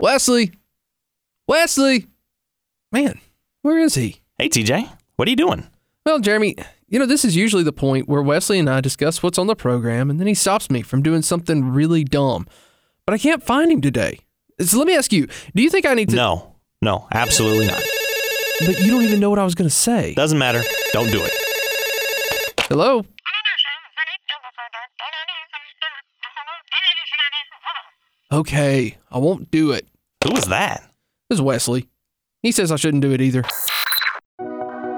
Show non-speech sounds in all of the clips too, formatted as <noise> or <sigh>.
Wesley. Wesley. Man, where is he? Hey, TJ, what are you doing? Well, Jeremy, you know, this is usually the point where Wesley and I discuss what's on the program, and then he stops me from doing something really dumb. But I can't find him today. So let me ask you do you think I need to. No, no, absolutely not. But you don't even know what I was going to say. Doesn't matter. Don't do it. Hello? Okay, I won't do it. Who was that? This is Wesley. He says I shouldn't do it either.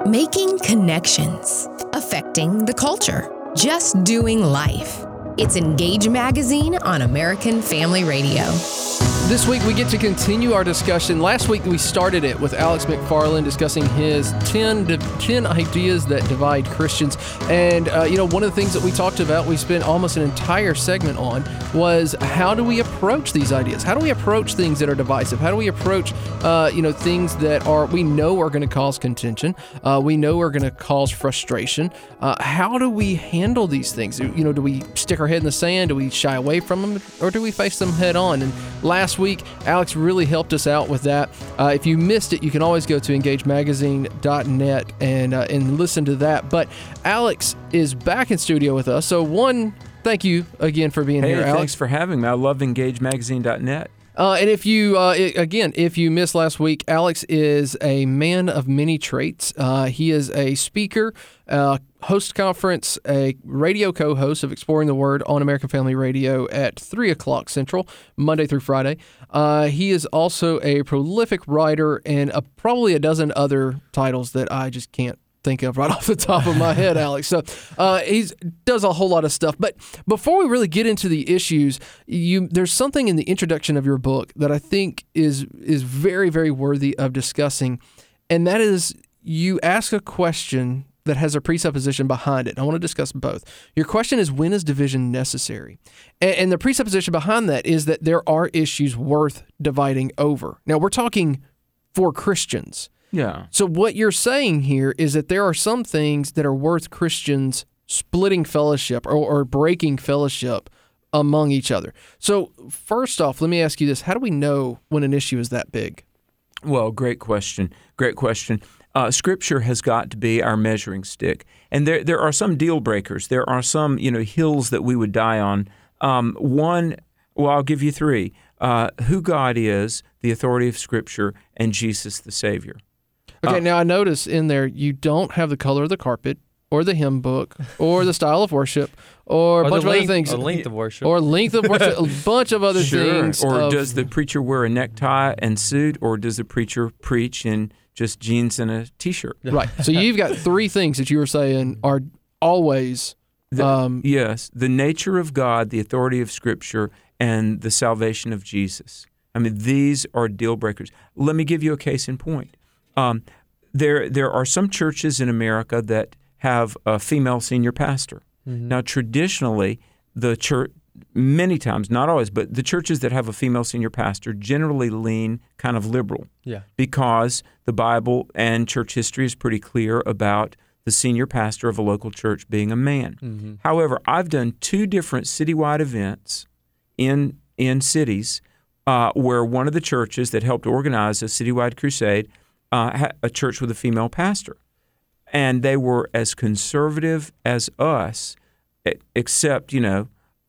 Making connections, affecting the culture, just doing life. It's Engage Magazine on American Family Radio. This week we get to continue our discussion. Last week we started it with Alex McFarland discussing his 10, di- 10 ideas that divide Christians. And, uh, you know, one of the things that we talked about, we spent almost an entire segment on, was how do we approach these ideas? How do we approach things that are divisive? How do we approach, uh, you know, things that are we know are going to cause contention? Uh, we know are going to cause frustration. Uh, how do we handle these things? You know, do we stick our head in the sand? Do we shy away from them? Or do we face them head on? And last week, Alex really helped us out with that. Uh, if you missed it, you can always go to engagemagazine.net and uh, and listen to that. But Alex is back in studio with us. So one, thank you again for being Hey, here, Alex. thanks for having me. I love EngageMagazine.net. Uh, and if you, uh, i- again, if you missed last week, Alex is a man of many traits. Uh, he is a speaker, uh, host conference, a radio co host of Exploring the Word on American Family Radio at 3 o'clock Central, Monday through Friday. Uh, he is also a prolific writer and uh probably a dozen other titles that I just can't think of right <laughs> off the top of my head, Alex. So uh, he's does a whole lot of stuff. But before we really get into the issues, you there's something in the introduction of your book that I think is is very very worthy of discussing, and that is you ask a question that has a presupposition behind it. I want to discuss both. Your question is when is division necessary? And, and the presupposition behind that is that there are issues worth dividing over. Now we're talking for Christians. Yeah. So what you're saying here is that there are some things that are worth Christians splitting fellowship or, or breaking fellowship among each other. So first off, let me ask you this: How do we know when an issue is that big? Well, great question. Great question. Uh, scripture has got to be our measuring stick, and there there are some deal breakers. There are some you know hills that we would die on. Um, one, well, I'll give you three: uh, who God is, the authority of Scripture, and Jesus the Savior. Okay, now I notice in there you don't have the color of the carpet or the hymn book or the style of worship or a bunch the of length, other things or length of worship. or length of worship, a <laughs> bunch of other Sure. things. Or of- does the preacher wear a necktie and suit, or does the preacher preach in just jeans and a t-shirt? right? So you've got three things that you were saying are always. The- um, Yes, the nature of God, the authority of Scripture, and the salvation of Jesus. I mean, these are deal breakers. Let me give you a case in point. Um, there, there are some churches in America that have a female senior pastor. Now, traditionally, the church, many times, not always, but the churches that have a female senior pastor generally lean kind of liberal yeah. because the Bible and church history is pretty clear about the senior pastor of a local church being a man. However, I've done two different citywide events in in cities uh, where one of the churches that helped organize a citywide crusade uh, had a church with a female pastor, and they were as conservative as us, except you know.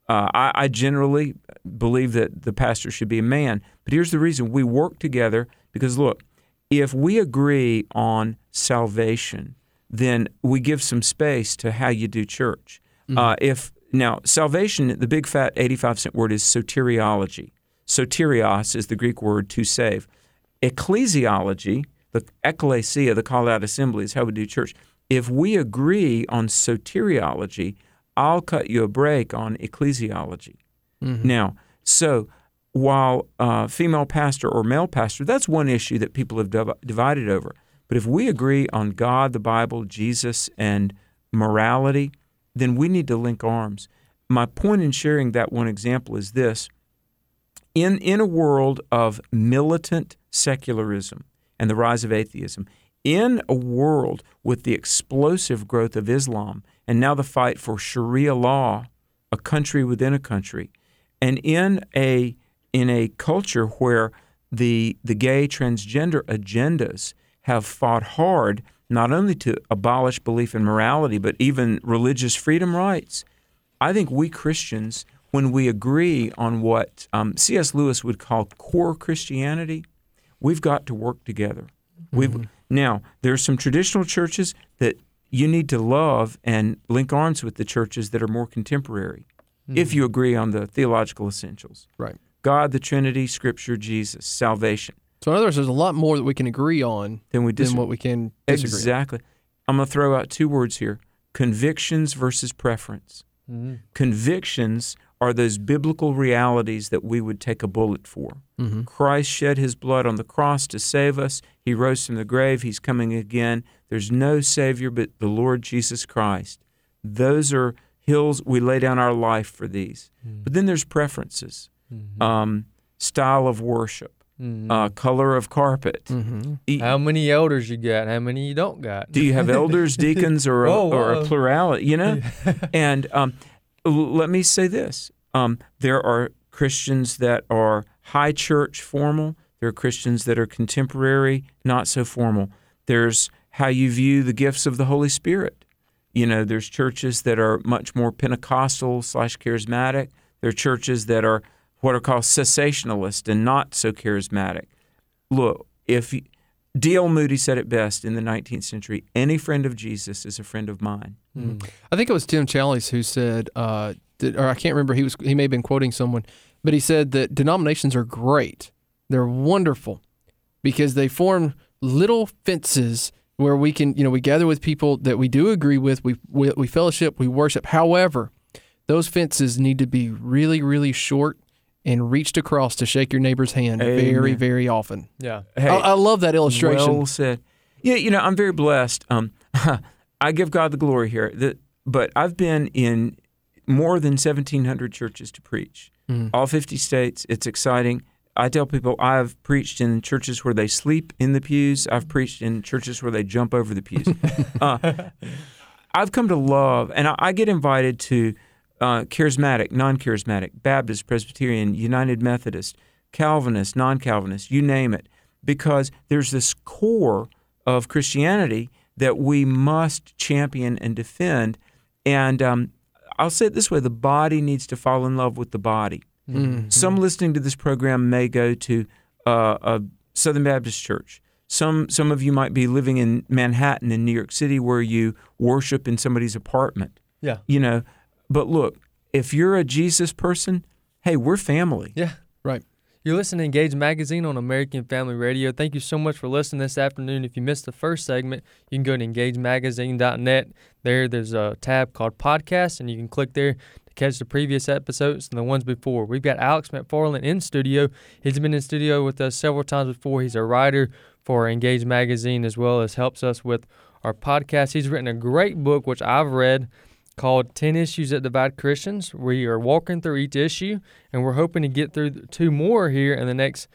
Uh, I, I generally believe that the pastor should be a man, but here's the reason: we work together because look, if we agree on salvation, then we give some space to how you do church. Uh, if now salvation, the big fat eighty-five cent word is soteriology. Soterios is the Greek word to save. Ecclesiology, the ecclesia, the called out assembly, is how we do church. If we agree on soteriology, I'll cut you a break on ecclesiology. Now, so while uh, female pastor or male pastor, that's one issue that people have div- divided over. But if we agree on God, the Bible, Jesus, and morality, then we need to link arms. My point in sharing that one example is this in, in a world of militant secularism and the rise of atheism, in a world with the explosive growth of Islam and now the fight for Sharia law, a country within a country, and in a in a culture where the the gay transgender agendas have fought hard not only to abolish belief in morality, but even religious freedom rights. I think we Christians, when we agree on what um, C.S. Lewis would call core Christianity, we've got to work together. We've now there's some traditional churches that you need to love and link arms with the churches that are more contemporary, if you agree on the theological essentials: Right. God, the Trinity, Scripture, Jesus, salvation. So in other words, there's a lot more that we can agree on Then we than what we can disagree. on. Exactly. I'm going to throw out two words here convictions versus preference. Mm-hmm. Convictions are those biblical realities that we would take a bullet for. Mm-hmm. Christ shed his blood on the cross to save us. He rose from the grave. He's coming again. There's no Savior but the Lord Jesus Christ. Those are hills we lay down our life for these. Mm-hmm. But then there's preferences um, style of worship, Mm-hmm. uh, color of carpet. E- How many elders you got? How many you don't got? do you have elders, deacons, or a, <laughs> Whoa, or a plurality? You know, <laughs> and um, let me say this: um, there are Christians that are high church formal. There are Christians that are contemporary, not so formal. There's how you view the gifts of the Holy Spirit. You know, there's churches that are much more Pentecostal slash charismatic. There are churches that are what are called cessationalist and not so charismatic. Look, if D.L. Moody said it best in the 19th century any friend of Jesus is a friend of mine. I think it was Tim Challies who said, uh, that, or I can't remember. He was he may have been quoting someone, but he said that denominations are great. They're wonderful because they form little fences where we can, you know, we gather with people that we do agree with. We we, we fellowship, we worship. However, those fences need to be really, really short and reached across to shake your neighbor's hand very, Amen. very often. Yeah. Hey, I, I love that illustration. Well said. Yeah, you know, I'm very blessed. Um, <laughs> I give God the glory here. The, but I've been in more than 1,700 churches to preach, all 50 states. It's exciting. I tell people I've preached in churches where they sleep in the pews. I've preached in churches where they jump over the pews. <laughs> uh, I've come to love, and I, I get invited to uh, charismatic, non charismatic, Baptist, Presbyterian, United Methodist, Calvinist, non Calvinist, you name it, because there's this core of Christianity that we must champion and defend. And um, I'll say it this way the body needs to fall in love with the body. Some listening to this program may go to uh, a Southern Baptist church. Some some of you might be living in Manhattan in New York City where you worship in somebody's apartment. Yeah. You know, but look, if you're a Jesus person, hey, we're family. Yeah. You're listening to Engage Magazine on American Family Radio. Thank you so much for listening this afternoon. If you missed the first segment, you can go to engagemagazine.net. There, there's a tab called Podcasts, and you can click there to catch the previous episodes and the ones before. We've got Alex McFarland in studio. He's been in studio with us several times before. He's a writer for Engage Magazine as well as helps us with our podcast. He's written a great book, which I've read called 10 Issues That Divide Christians. We are walking through each issue, and we're hoping to get through two more here in the next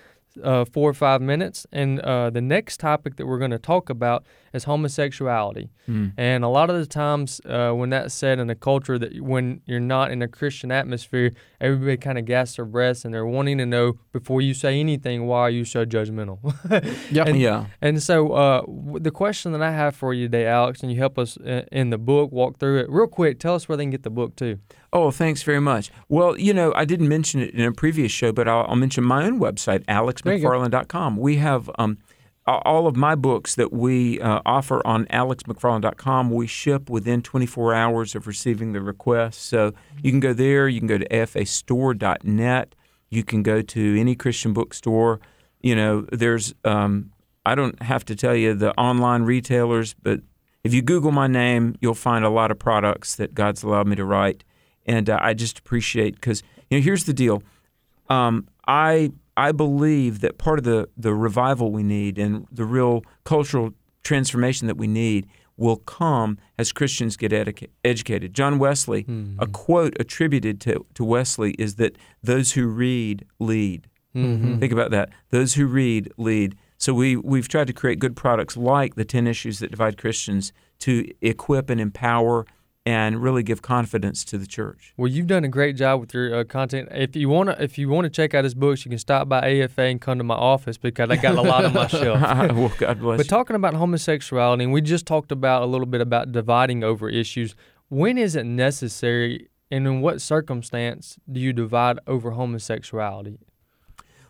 uh, four or five minutes. And uh, the next topic that we're going to talk about is homosexuality. And a lot of the times, uh, when that's said in a culture that when you're not in a Christian atmosphere, everybody kind of gasps their breaths and they're wanting to know before you say anything, why are you so judgmental? <laughs> Yep. And- Yeah. And so, uh, w- the question that I have for you today, Alex, and you help us uh, in the book, walk through it real quick. Tell us where they can get the book too. Oh, thanks very much. Well, you know, I didn't mention it in a previous show, but I'll, I'll mention my own website, alexmcfarland.com. We have um, all of my books that we uh, offer on alexmcfarland.com. We ship within 24 hours of receiving the request. So you can go there. You can go to afastore.net. You can go to any Christian bookstore. You know, there's, um, I don't have to tell you the online retailers, but if you Google my name, you'll find a lot of products that God's allowed me to write, and uh, I just appreciate because you know here's the deal. Um, I I believe that part of the the revival we need and the real cultural transformation that we need will come as Christians get educa- educated. John Wesley, a quote attributed to, to Wesley is that those who read lead. Think about that. Those who read lead. So we we've tried to create good products like the ten issues that divide Christians to equip and empower and really give confidence to the church. Well, you've done a great job with your uh, content. If you wanna, if you wanna check out his books, you can stop by AFA and come to my office because I got a lot on my <laughs> shelf. <laughs> well, God bless But you. talking about homosexuality, and we just talked about a little bit about dividing over issues. When is it necessary, and in what circumstance do you divide over homosexuality?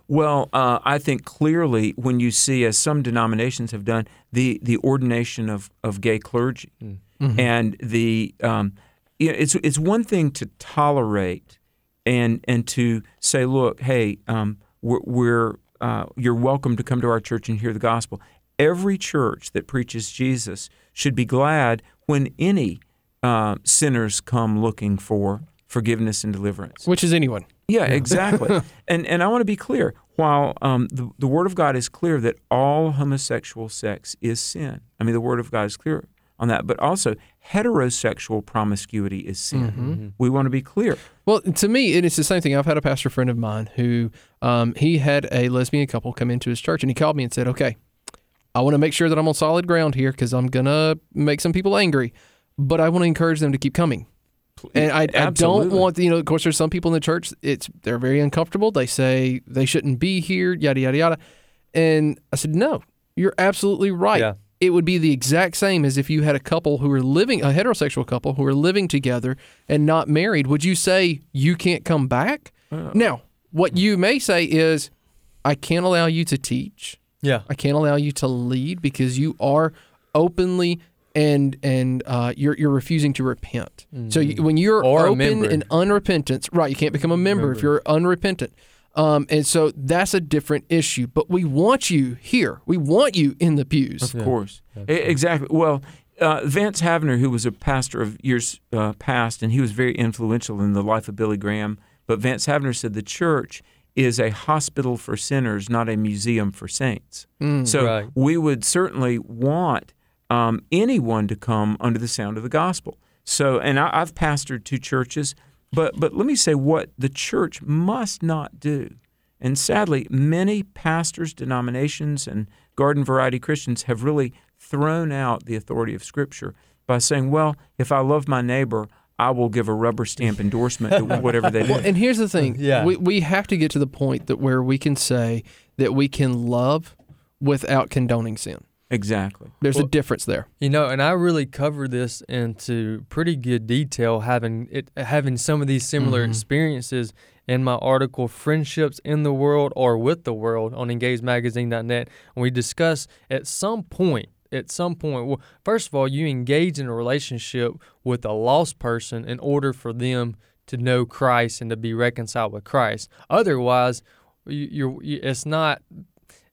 Well, uh, I think clearly when you see, as some denominations have done, the, the ordination of, of gay clergy, and the um, you know, it's it's one thing to tolerate and and to say, look, hey, um, we're, we're uh, you're welcome to come to our church and hear the gospel. Every church that preaches Jesus should be glad when any uh, sinners come looking for forgiveness and deliverance. Which is anyone. Yeah, exactly. <laughs> and and I want to be clear. While um, the the Word of God is clear that all homosexual sex is sin. I mean, the Word of God is clear on that. But also, heterosexual promiscuity is sin. We want to be clear. Well, to me, and it is the same thing. I've had a pastor friend of mine who um, he had a lesbian couple come into his church, and he called me and said, "Okay, I want to make sure that I'm on solid ground here because I'm gonna make some people angry, but I want to encourage them to keep coming." And I, I don't want you know. Of course, there's some people in the church. It's they're very uncomfortable. They say they shouldn't be here. Yada yada yada. And I said, no, you're absolutely right. Yeah. It would be the exact same as if you had a couple who were living, a heterosexual couple who were living together and not married. Would you say you can't come back? Uh. now, what you may say is, I can't allow you to teach. Yeah. I can't allow you to lead because you are openly and and uh, you're you're refusing to repent. So you, when you're Or open member. and unrepentant, right? You can't become a member if you're unrepentant. Um, and so that's a different issue. But we want you here. We want you in the pews. Of course. Exactly. Well, uh, Vance Havner, who was a pastor of years uh, past, and he was very influential in the life of Billy Graham, but Vance Havner said the church is a hospital for sinners, not a museum for saints. so Right. we would certainly want um, anyone to come under the sound of the gospel. So, and I, I've pastored two churches, but but let me say what the church must not do. And sadly, many pastors, denominations, and garden variety Christians have really thrown out the authority of Scripture by saying, well, if I love my neighbor, I will give a rubber stamp endorsement to <laughs> whatever they do. Well, and here's the thing. <laughs> Yeah. We, we have to get to the point that where we can say that we can love without condoning sin. Exactly. There's a difference there. You know, and I really cover this into pretty good detail, having it having some of these similar mm-hmm. experiences in my article "Friendships in the World or with the World" on EngageMagazine.net. And we discuss at some point, at some point, well, first of all, you engage in a relationship with a lost person in order for them to know Christ and to be reconciled with Christ. Otherwise, you, you're you, it's not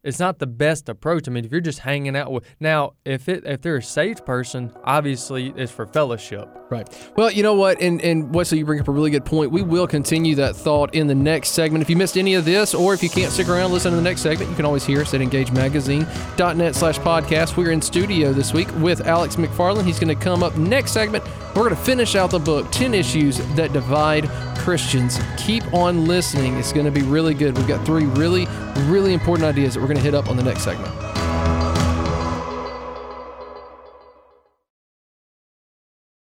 it's not the best approach. I mean, if you're just hanging out with now, if it if they're a saved person, obviously it's for fellowship. Right. Well, you know what? And and Wesley, you bring up a really good point. We will continue that thought in the next segment. If you missed any of this, or if you can't stick around, listen to the next segment. You can always hear us at engagemagazine.net slash podcast. We're in studio this week with Alex McFarland. He's going to come up next segment. We're going to finish out the book, 10 Issues That Divide Christians. Keep on listening. It's going to be really good. We've got three really, really important ideas that we're going to hit up on the next segment.